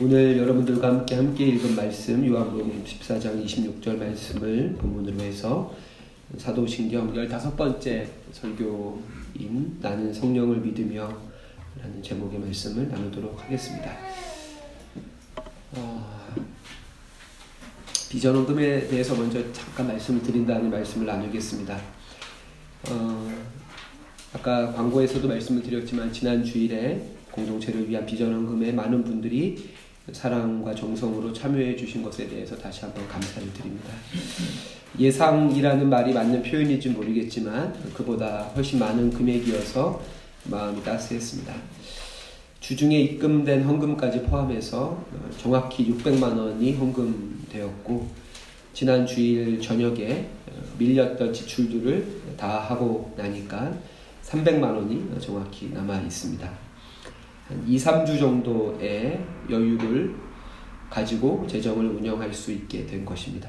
오늘 여러분들과 함께 함께 읽은 말씀 요한복음 14장 26절 말씀을 본문으로 해서 사도신경 15번째 설교인 나는 성령을 믿으며 라는 제목의 말씀을 나누도록 하겠습니다. 어, 비전 헌금에 대해서 먼저 잠깐 말씀을 드린다는 말씀을 나누겠습니다. 어, 아까 광고에서도 말씀을 드렸지만 지난 주일에 공동체를 위한 비전 헌금에 많은 분들이 사랑과 정성으로 참여해 주신 것에 대해서 다시 한번 감사를 드립니다. 예상이라는 말이 맞는 표현인지 모르겠지만 그보다 훨씬 많은 금액이어서 마음이 따스했습니다. 주중에 입금된 헌금까지 포함해서 정확히 600만 원이 헌금되었고 지난 주일 저녁에 밀렸던 지출들을 다 하고 나니까 300만 원이 정확히 남아 있습니다. 한 2, 3주 정도의 여유를 가지고 재정을 운영할 수 있게 된 것입니다.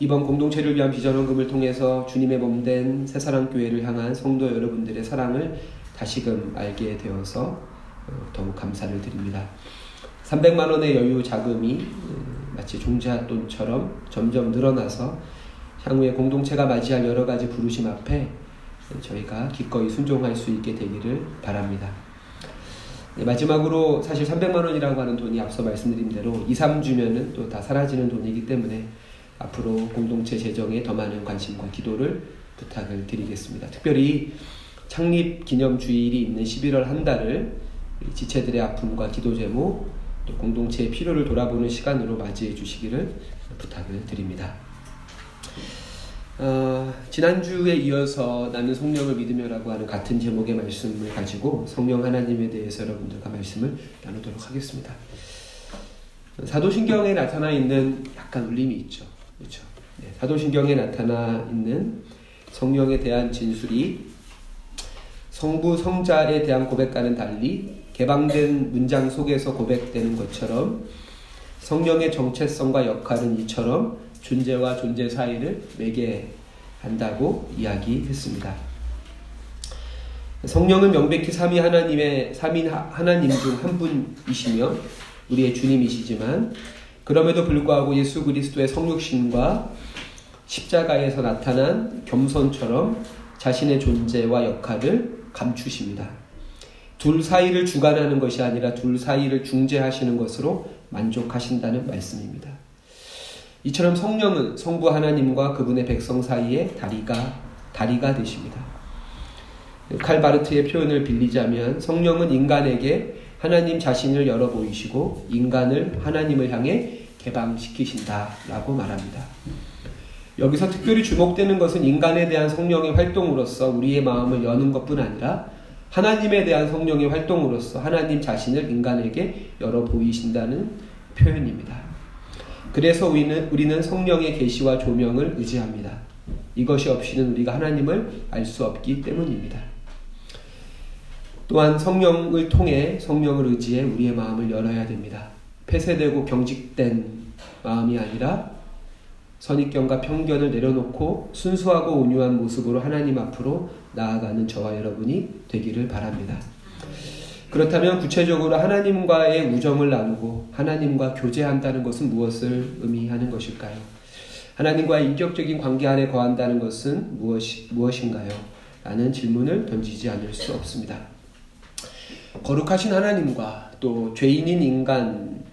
이번 공동체를 위한 비전헌금을 통해서 주님의 몸된 새사랑교회를 향한 성도 여러분들의 사랑을 다시금 알게 되어서 어, 더욱 감사를 드립니다. 300만 원의 여유 자금이 어, 마치 종잣돈처럼 점점 늘어나서 향후에 공동체가 맞이할 여러 가지 부르심 앞에 저희가 기꺼이 순종할 수 있게 되기를 바랍니다. 네, 마지막으로 사실 300만 원이라고 하는 돈이 앞서 말씀드린 대로 2, 3주면은 또 다 사라지는 돈이기 때문에 앞으로 공동체 재정에 더 많은 관심과 기도를 부탁을 드리겠습니다. 특별히 창립 기념 주일이 있는 11월 한 달을 지체들의 아픔과 기도 제목 또 공동체의 필요를 돌아보는 시간으로 맞이해 주시기를 부탁을 드립니다. 어, 지난주에 이어서 나는 성령을 믿으며라고 하는 같은 제목의 말씀을 가지고 성령 하나님에 대해서 여러분들과 말씀을 나누도록 하겠습니다. 사도신경에 나타나 있는 약간 울림이 있죠. 그렇죠. 네, 사도신경에 나타나 있는 성령에 대한 진술이 성부 성자에 대한 고백과는 달리 개방된 문장 속에서 고백되는 것처럼 성령의 정체성과 역할은 이처럼 존재와 존재 사이를 매개한다고 이야기했습니다. 성령은 명백히 삼위 하나님의 삼인 하나님 중 한 분이시며 우리의 주님이시지만 그럼에도 불구하고 예수 그리스도의 성육신과 십자가에서 나타난 겸손처럼 자신의 존재와 역할을 감추십니다. 둘 사이를 주관하는 것이 아니라 둘 사이를 중재하시는 것으로 만족하신다는 말씀입니다. 이처럼 성령은 성부 하나님과 그분의 백성 사이에 다리가 다리가 되십니다. 칼바르트의 표현을 빌리자면 성령은 인간에게 하나님 자신을 열어 보이시고 인간을 하나님을 향해 개방시키신다라고 말합니다. 여기서 특별히 주목되는 것은 인간에 대한 성령의 활동으로서 우리의 마음을 여는 것뿐 아니라 하나님에 대한 성령의 활동으로서 하나님 자신을 인간에게 열어 보이신다는 표현입니다. 그래서 우리는, 우리는 성령의 계시와 조명을 의지합니다. 이것이 없이는 우리가 하나님을 알 수 없기 때문입니다. 또한 성령을 통해 성령을 의지해 우리의 마음을 열어야 됩니다. 폐쇄되고 경직된 마음이 아니라 선입견과 편견을 내려놓고 순수하고 온유한 모습으로 하나님 앞으로 나아가는 저와 여러분이 되기를 바랍니다. 그렇다면 구체적으로 하나님과의 우정을 나누고 하나님과 교제한다는 것은 무엇을 의미하는 것일까요? 하나님과의 인격적인 관계 안에 거한다는 것은 무엇이, 무엇인가요? 라는 질문을 던지지 않을 수 없습니다. 거룩하신 하나님과 또 죄인인 인간,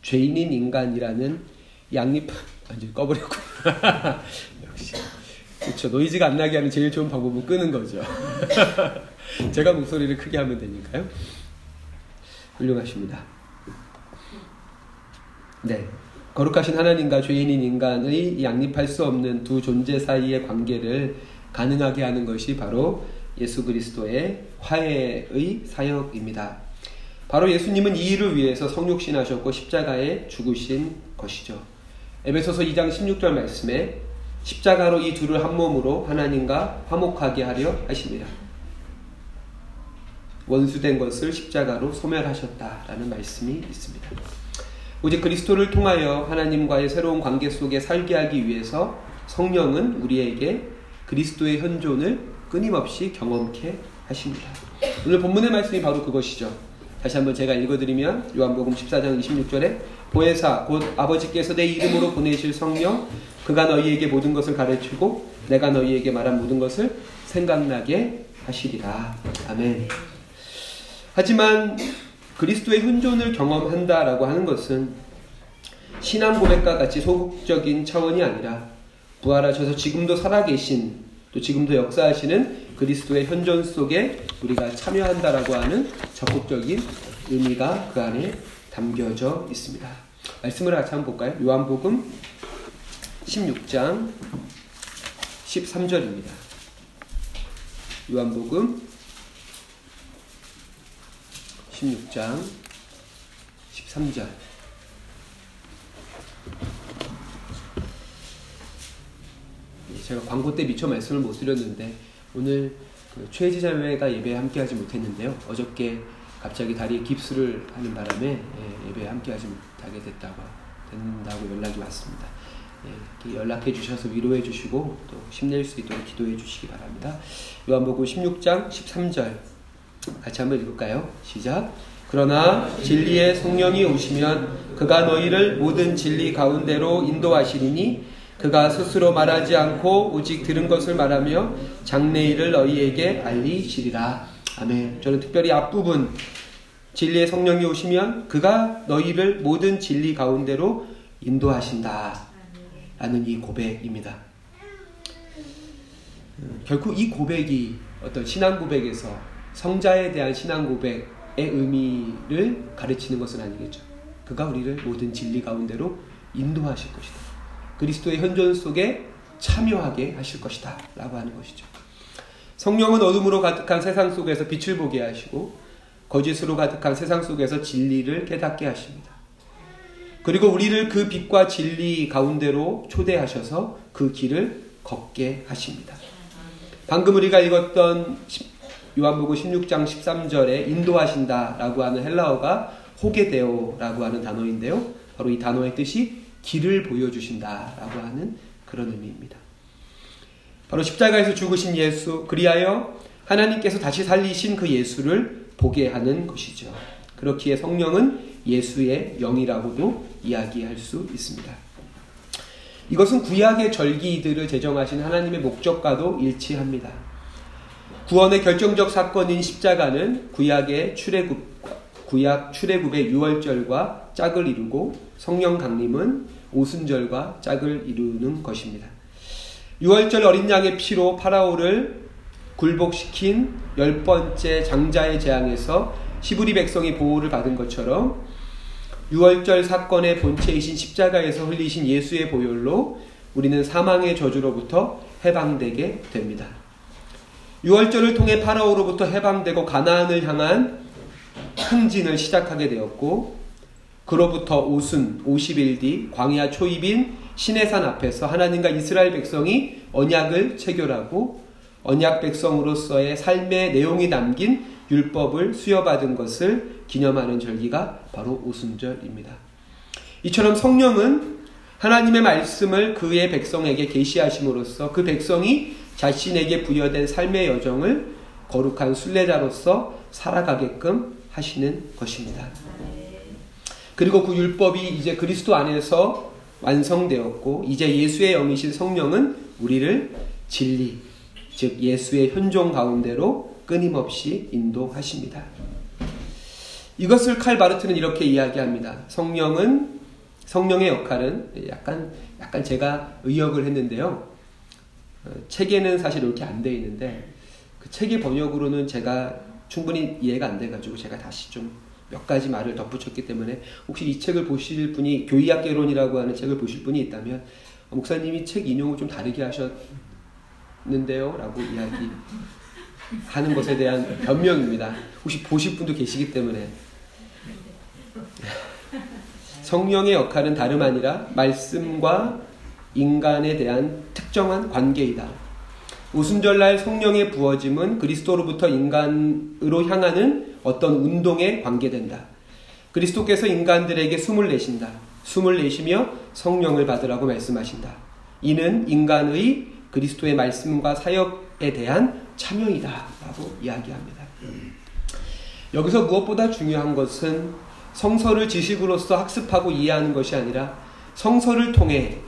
죄인인 인간이라는 양립, 완전 꺼버렸고. 역시. 그렇죠. 노이즈가 안 나게 하는 제일 좋은 방법은 끄는 거죠. 제가 목소리를 크게 하면 되니까요. 훌륭하십니다. 네. 거룩하신 하나님과 죄인인 인간의 양립할 수 없는 두 존재 사이의 관계를 가능하게 하는 것이 바로 예수 그리스도의 화해의 사역입니다. 바로 예수님은 이 일을 위해서 성육신하셨고 십자가에 죽으신 것이죠. 에베소서 2장 16절 말씀에 십자가로 이 둘을 한 몸으로 하나님과 화목하게 하려 하십니다. 원수된 것을 십자가로 소멸하셨다라는 말씀이 있습니다. 오직 그리스도를 통하여 하나님과의 새로운 관계 속에 살게 하기 위해서 성령은 우리에게 그리스도의 현존을 끊임없이 경험케 하십니다. 오늘 본문의 말씀이 바로 그것이죠. 다시 한번 제가 읽어드리면 요한복음 14장 26절에 보혜사 곧 아버지께서 내 이름으로 보내실 성령 그가 너희에게 모든 것을 가르치고 내가 너희에게 말한 모든 것을 생각나게 하시리라. 아멘. 하지만 그리스도의 현존을 경험한다라고 하는 것은 신앙 고백과 같이 소극적인 차원이 아니라 부활하셔서 지금도 살아계신 또 지금도 역사하시는 그리스도의 현존 속에 우리가 참여한다라고 하는 적극적인 의미가 그 안에 담겨져 있습니다. 말씀을 같이 한번 볼까요? 요한복음 16장 13절입니다. 요한복음 16장 13절 제가 광고 때 미처 말씀을 못 드렸는데 오늘 그 최혜지 자매가 예배에 함께하지 못했는데요. 어저께 갑자기 다리에 깁스를 하는 바람에 예, 예배에 함께하지 못하게 됐다고 된다고 연락이 왔습니다. 예, 연락해 주셔서 위로해 주시고 또 힘낼 수 있도록 기도해 주시기 바랍니다. 요한복음 16장 13절 같이 한번 읽을까요? 시작. 그러나 진리의 성령이 오시면 그가 너희를 모든 진리 가운데로 인도하시리니 그가 스스로 말하지 않고 오직 들은 것을 말하며 장래일을 너희에게 알리시리라. 아멘. 저는 특별히 앞부분 진리의 성령이 오시면 그가 너희를 모든 진리 가운데로 인도하신다. 라는 이 고백입니다. 음, 결코 이 고백이 어떤 신앙 고백에서 성자에 대한 신앙 고백의 의미를 가르치는 것은 아니겠죠. 그가 우리를 모든 진리 가운데로 인도하실 것이다. 그리스도의 현존 속에 참여하게 하실 것이다. 라고 하는 것이죠. 성령은 어둠으로 가득한 세상 속에서 빛을 보게 하시고 거짓으로 가득한 세상 속에서 진리를 깨닫게 하십니다. 그리고 우리를 그 빛과 진리 가운데로 초대하셔서 그 길을 걷게 하십니다. 방금 우리가 읽었던 요한복음 16장 13절에 인도하신다라고 하는 헬라어가 호게데오라고 하는 단어인데요. 바로 이 단어의 뜻이 길을 보여주신다라고 하는 그런 의미입니다. 바로 십자가에서 죽으신 예수, 그리하여 하나님께서 다시 살리신 그 예수를 보게 하는 것이죠. 그렇기에 성령은 예수의 영이라고도 이야기할 수 있습니다. 이것은 구약의 절기들을 제정하신 하나님의 목적과도 일치합니다. 구원의 결정적 사건인 십자가는 구약의 출애굽 구약 출애굽의 유월절과 짝을 이루고 성령 강림은 오순절과 짝을 이루는 것입니다. 유월절 어린 양의 피로 파라오를 굴복시킨 열 번째 장자의 재앙에서 시부리 백성이 보호를 받은 것처럼 유월절 사건의 본체이신 십자가에서 흘리신 예수의 보혈로 우리는 사망의 저주로부터 해방되게 됩니다. 유월절을 통해 파라오로부터 해방되고 가나안을 향한 행진을 시작하게 되었고 그로부터 오순 50일 뒤 광야 초입인 시내산 앞에서 하나님과 이스라엘 백성이 언약을 체결하고 언약 백성으로서의 삶의 내용이 남긴 율법을 수여받은 것을 기념하는 절기가 바로 오순절입니다. 이처럼 성령은 하나님의 말씀을 그의 백성에게 계시하심으로써 그 백성이 자신에게 부여된 삶의 여정을 거룩한 순례자로서 살아가게끔 하시는 것입니다. 그리고 그 율법이 이제 그리스도 안에서 완성되었고 이제 예수의 영이신 성령은 우리를 진리 즉 예수의 현종 가운데로 끊임없이 인도하십니다. 이것을 칼 바르트는 이렇게 이야기합니다. 성령은 성령의 역할은 약간 약간 제가 의역을 했는데요. 어, 책에는 사실 이렇게 안 돼 있는데 그 책의 번역으로는 제가 충분히 이해가 안 돼가지고 제가 다시 좀 몇 가지 말을 덧붙였기 때문에 혹시 이 책을 보실 분이 교의학개론이라고 하는 책을 보실 분이 있다면 어, 목사님이 책 인용을 좀 다르게 하셨는데요 라고 이야기 하는 것에 대한 변명입니다. 혹시 보실 분도 계시기 때문에 성령의 역할은 다름 아니라 말씀과 인간에 대한 특정한 관계이다. 오순절날 성령의 부어짐은 그리스도로부터 인간으로 향하는 어떤 운동에 관계된다. 그리스도께서 인간들에게 숨을 내신다. 숨을 내쉬며 성령을 받으라고 말씀하신다. 이는 인간의 그리스도의 말씀과 사역에 대한 참여이다. 라고 이야기합니다. 여기서 무엇보다 중요한 것은 성서를 지식으로서 학습하고 이해하는 것이 아니라 성서를 통해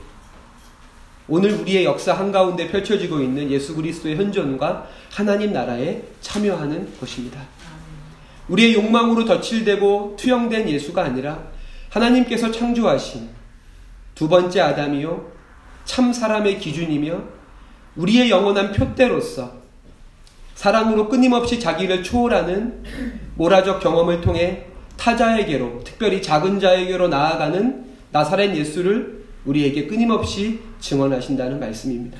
오늘 우리의 역사 한가운데 펼쳐지고 있는 예수 그리스도의 현존과 하나님 나라에 참여하는 것입니다. 우리의 욕망으로 덧칠되고 투영된 예수가 아니라 하나님께서 창조하신 두 번째 아담이요 참 사람의 기준이며 우리의 영원한 표대로서 사랑으로 끊임없이 자기를 초월하는 모라적 경험을 통해 타자에게로 특별히 작은 자에게로 나아가는 나사렛 예수를 우리에게 끊임없이 증언하신다는 말씀입니다.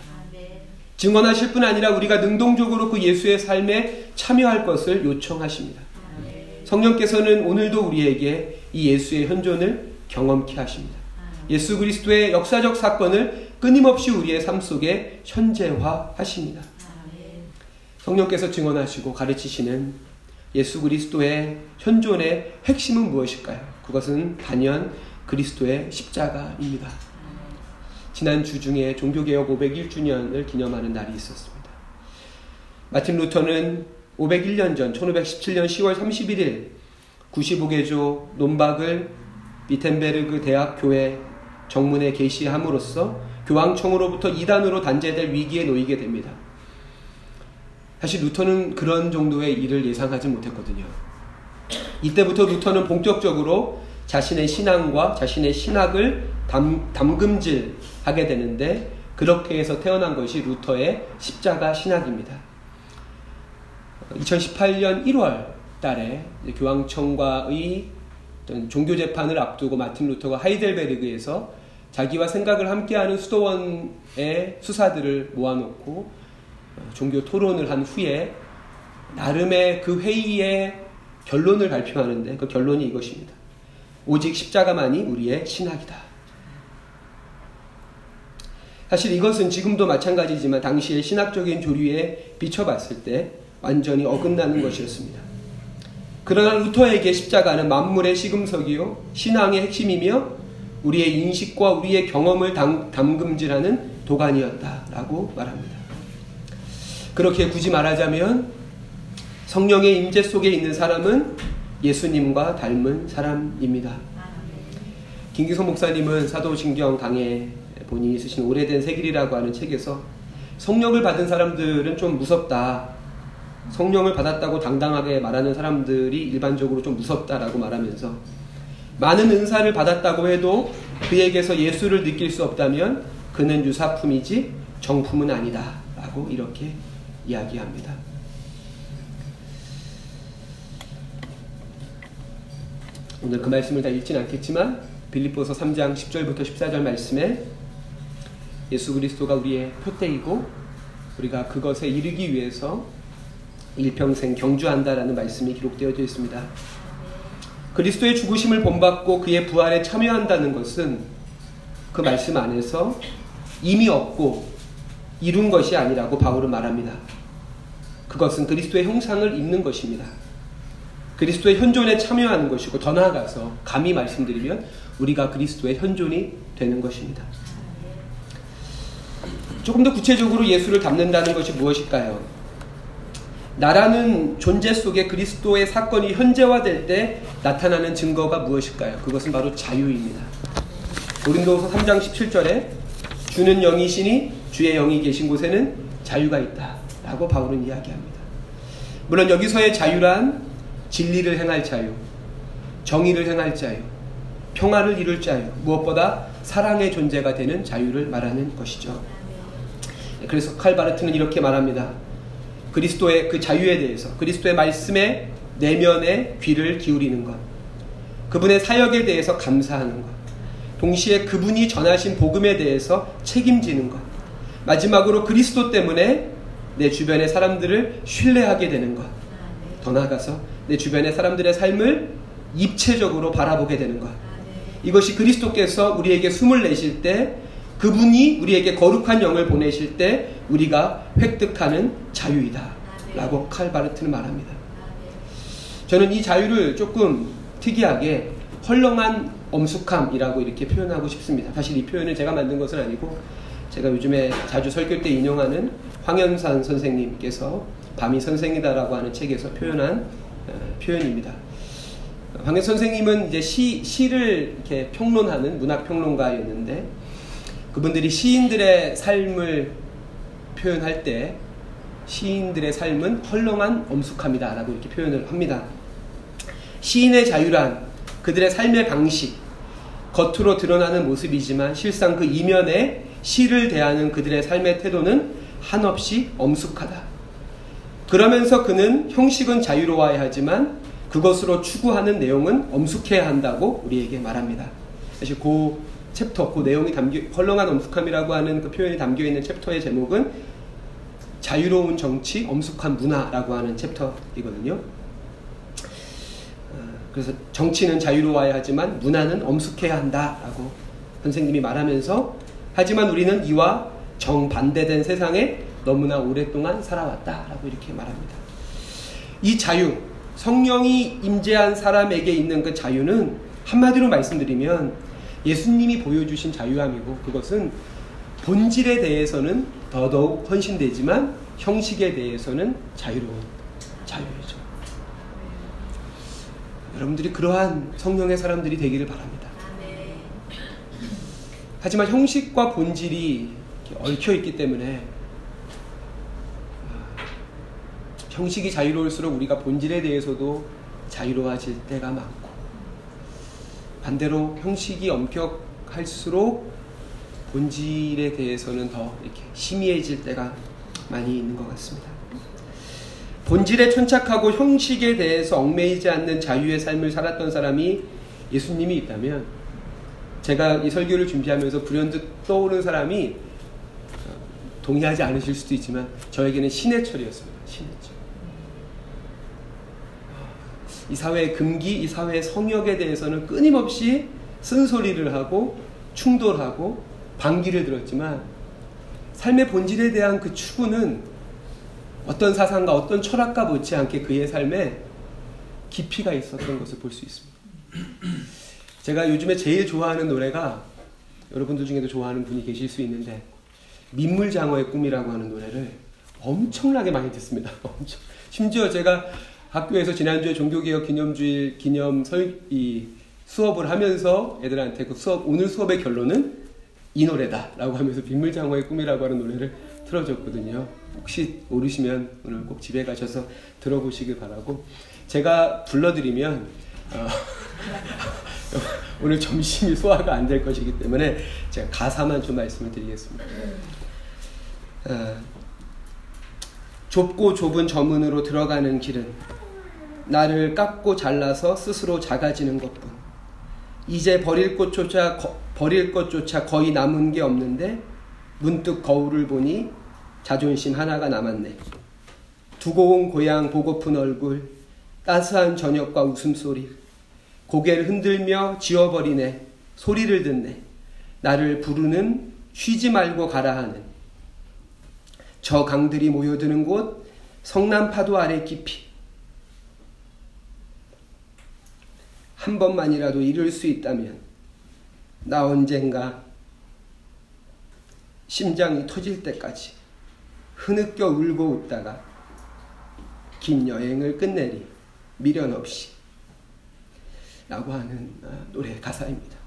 증언하실 뿐 아니라 우리가 능동적으로 그 예수의 삶에 참여할 것을 요청하십니다. 성령께서는 오늘도 우리에게 이 예수의 현존을 경험케 하십니다. 예수 그리스도의 역사적 사건을 끊임없이 우리의 삶 속에 현재화 하십니다. 성령께서 증언하시고 가르치시는 예수 그리스도의 현존의 핵심은 무엇일까요? 그것은 단연 그리스도의 십자가입니다. 지난 주 중에 종교개혁 501주년을 기념하는 날이 있었습니다. 마틴 루터는 501년 전 1517년 10월 31일 95개조 논박을 비텐베르그 대학 교회 정문에 게시함으로써 교황청으로부터 이단으로 단죄될 위기에 놓이게 됩니다. 사실 루터는 그런 정도의 일을 예상하지 못했거든요. 이때부터 루터는 본격적으로 자신의 신앙과 자신의 신학을 담, 담금질 하게 되는데 그렇게 해서 태어난 것이 루터의 십자가 신학입니다. 2018년 1월 달에 교황청과의 종교 재판을 앞두고 마틴 루터가 하이델베르그에서 자기와 생각을 함께하는 수도원의 수사들을 모아놓고 종교 토론을 한 후에 나름의 그 회의의 결론을 발표하는데 그 결론이 이것입니다. 오직 십자가만이 우리의 신학이다. 사실 이것은 지금도 마찬가지지만 당시의 신학적인 조류에 비춰봤을 때 완전히 어긋나는 것이었습니다. 그러나 루터에게 십자가는 만물의 시금석이요, 신앙의 핵심이며 우리의 인식과 우리의 경험을 담, 담금질하는 도관이었다라고 말합니다. 그렇게 굳이 말하자면 성령의 임재 속에 있는 사람은 예수님과 닮은 사람입니다. 김기성 목사님은 사도신경 강에 본인이 쓰신 오래된 세길이라고 하는 책에서 성령을 받은 사람들은 좀 무섭다. 성령을 받았다고 당당하게 말하는 사람들이 일반적으로 좀 무섭다라고 말하면서 많은 은사를 받았다고 해도 그에게서 예수를 느낄 수 없다면 그는 유사품이지 정품은 아니다. 라고 이렇게 이야기합니다. 오늘 그 말씀을 다 읽진 않겠지만 빌립보서 3장 10절부터 14절 말씀에 예수 그리스도가 우리의 표대이고 우리가 그것에 이르기 위해서 일평생 경주한다라는 말씀이 기록되어져 있습니다. 그리스도의 죽으심을 본받고 그의 부활에 참여한다는 것은 그 말씀 안에서 이미 없고 이룬 것이 아니라고 바울은 말합니다. 그것은 그리스도의 형상을 입는 것입니다. 그리스도의 현존에 참여하는 것이고 더 나아가서 감히 말씀드리면 우리가 그리스도의 현존이 되는 것입니다. 조금 더 구체적으로 예수를 담는다는 것이 무엇일까요? 나라는 존재 속에 그리스도의 사건이 현재화될 때 나타나는 증거가 무엇일까요? 그것은 바로 자유입니다. 고린도서 3장 17절에 주는 영이시니 주의 영이 계신 곳에는 자유가 있다. 라고 바울은 이야기합니다. 물론 여기서의 자유란 진리를 행할 자유, 정의를 행할 자유, 평화를 이룰 자유, 무엇보다 사랑의 존재가 되는 자유를 말하는 것이죠. 그래서 칼바르트는 이렇게 말합니다. 그리스도의 그 자유에 대해서, 그리스도의 말씀에 내면의 귀를 기울이는 것, 그분의 사역에 대해서 감사하는 것, 동시에 그분이 전하신 복음에 대해서 책임지는 것, 마지막으로 그리스도 때문에 내 주변의 사람들을 신뢰하게 되는 것. 더 나아가서 내 주변의 사람들의 삶을 입체적으로 바라보게 되는 것. 이것이 그리스도께서 우리에게 숨을 내실 때 그분이 우리에게 거룩한 영을 보내실 때 우리가 획득하는 자유이다. 라고 칼바르트는 말합니다. 저는 이 자유를 조금 특이하게 헐렁한 엄숙함이라고 이렇게 표현하고 싶습니다. 사실 이 표현을 제가 만든 것은 아니고 제가 요즘에 자주 설교 때 인용하는 황현산 선생님께서 밤이 선생이다라고 하는 책에서 표현한 어, 표현입니다. 황해 선생님은 이제 시, 시를 이렇게 평론하는 문학 평론가였는데 그분들이 시인들의 삶을 표현할 때 시인들의 삶은 헐렁한 엄숙함이다 라고 이렇게 표현을 합니다. 시인의 자유란 그들의 삶의 방식, 겉으로 드러나는 모습이지만 실상 그 이면에 시를 대하는 그들의 삶의 태도는 한없이 엄숙하다. 그러면서 그는 형식은 자유로워야 하지만 그것으로 추구하는 내용은 엄숙해야 한다고 우리에게 말합니다. 사실 그 챕터, 그 내용이 담겨, 헐렁한 엄숙함이라고 하는 그 표현이 담겨 있는 챕터의 제목은 자유로운 정치, 엄숙한 문화라고 하는 챕터이거든요. 어, 그래서 정치는 자유로워야 하지만 문화는 엄숙해야 한다라고 선생님이 말하면서 하지만 우리는 이와 정반대된 세상에 너무나 오랫동안 살아왔다라고 이렇게 말합니다. 이 자유, 성령이 임재한 사람에게 있는 그 자유는 한마디로 말씀드리면 예수님이 보여주신 자유함이고 그것은 본질에 대해서는 더더욱 헌신되지만 형식에 대해서는 자유로운 자유이죠. 여러분들이 그러한 성령의 사람들이 되기를 바랍니다. 하지만 형식과 본질이 얽혀 있기 때문에 형식이 자유로울수록 우리가 본질에 대해서도 자유로워질 때가 많고 반대로 형식이 엄격할수록 본질에 대해서는 더 이렇게 심의해질 때가 많이 있는 것 같습니다. 본질에 천착하고 형식에 대해서 얽매이지 않는 자유의 삶을 살았던 사람이 예수님이 있다면 제가 이 설교를 준비하면서 불현듯 떠오른 사람이 동의하지 않으실 수도 있지만 저에게는 신해철이었습니다. 신해철. 이 사회의 금기, 이 사회의 성역에 대해서는 끊임없이 쓴소리를 하고 충돌하고 반기를 들었지만 삶의 본질에 대한 그 추구는 어떤 사상과 어떤 철학과 못지않게 그의 삶에 깊이가 있었던 것을 볼 수 있습니다. 제가 요즘에 제일 좋아하는 노래가 여러분들 중에도 좋아하는 분이 계실 수 있는데 민물장어의 꿈이라고 하는 노래를 엄청나게 많이 듣습니다. 심지어 제가 학교에서 지난주에 종교개혁 기념주일 기념 설, 이 수업을 하면서 애들한테 그 수업, 오늘 수업의 결론은 이 노래다 라고 하면서 빗물장어의 꿈이라고 하는 노래를 틀어줬거든요. 혹시 모르시면 오늘 꼭 집에 가셔서 들어보시길 바라고 제가 불러드리면 어, 오늘 점심이 소화가 안 될 것이기 때문에 제가 가사만 좀 말씀을 드리겠습니다. 어, 좁고 좁은 저문으로 들어가는 길은 나를 깎고 잘라서 스스로 작아지는 것뿐. 이제 버릴 것조차 버릴 것조차 거의 남은 게 없는데 문득 거울을 보니 자존심 하나가 남았네. 두고 온 고향 보고픈 얼굴, 따스한 저녁과 웃음소리, 고개를 흔들며 지워버리네. 소리를 듣네. 나를 부르는 쉬지 말고 가라 하는 저 강들이 모여드는 곳 성남 파도 아래 깊이 한 번만이라도 이룰 수 있다면 나 언젠가 심장이 터질 때까지 흐느껴 울고 웃다가 긴 여행을 끝내리 미련 없이 라고 하는 아, 노래 가사입니다.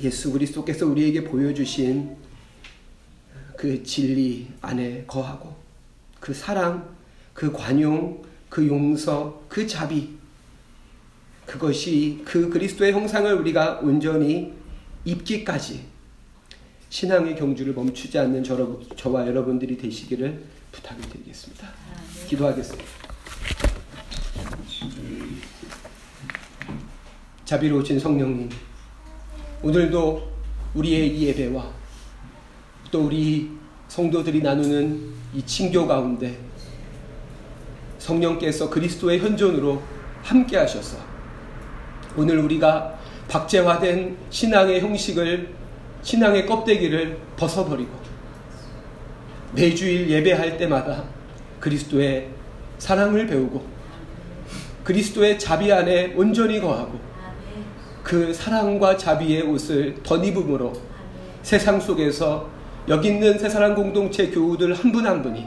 예수 그리스도께서 우리에게 보여주신 그 진리 안에 거하고 그 사랑, 그 관용, 그 용서, 그 자비, 그것이 그 그리스도의 형상을 우리가 온전히 입기까지 신앙의 경주를 멈추지 않는 저, 와 여러분들이 되시기를 부탁을 드리겠습니다. 기도하겠습니다. 자비로우신 성령님, 오늘도 우리의 이 예배와 또 우리 성도들이 나누는 이 친교 가운데 성령께서 그리스도의 현존으로 함께 하셔서 오늘 우리가 박제화된 신앙의 형식을 신앙의 껍데기를 벗어버리고 매주일 예배할 때마다 그리스도의 사랑을 배우고 그리스도의 자비 안에 온전히 거하고 그 사랑과 자비의 옷을 덧입음으로 세상 속에서 여기 있는 새사랑 공동체 교우들 한 분한 한 분이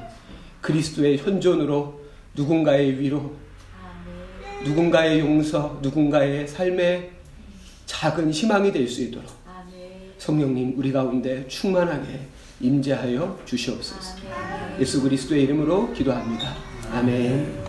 그리스도의 현존으로 누군가의 위로, 누군가의 용서, 누군가의 삶의 작은 희망이 될 수 있도록 성령님 우리 가운데 충만하게 임재하여 주시옵소서. 예수 그리스도의 이름으로 기도합니다. 아멘.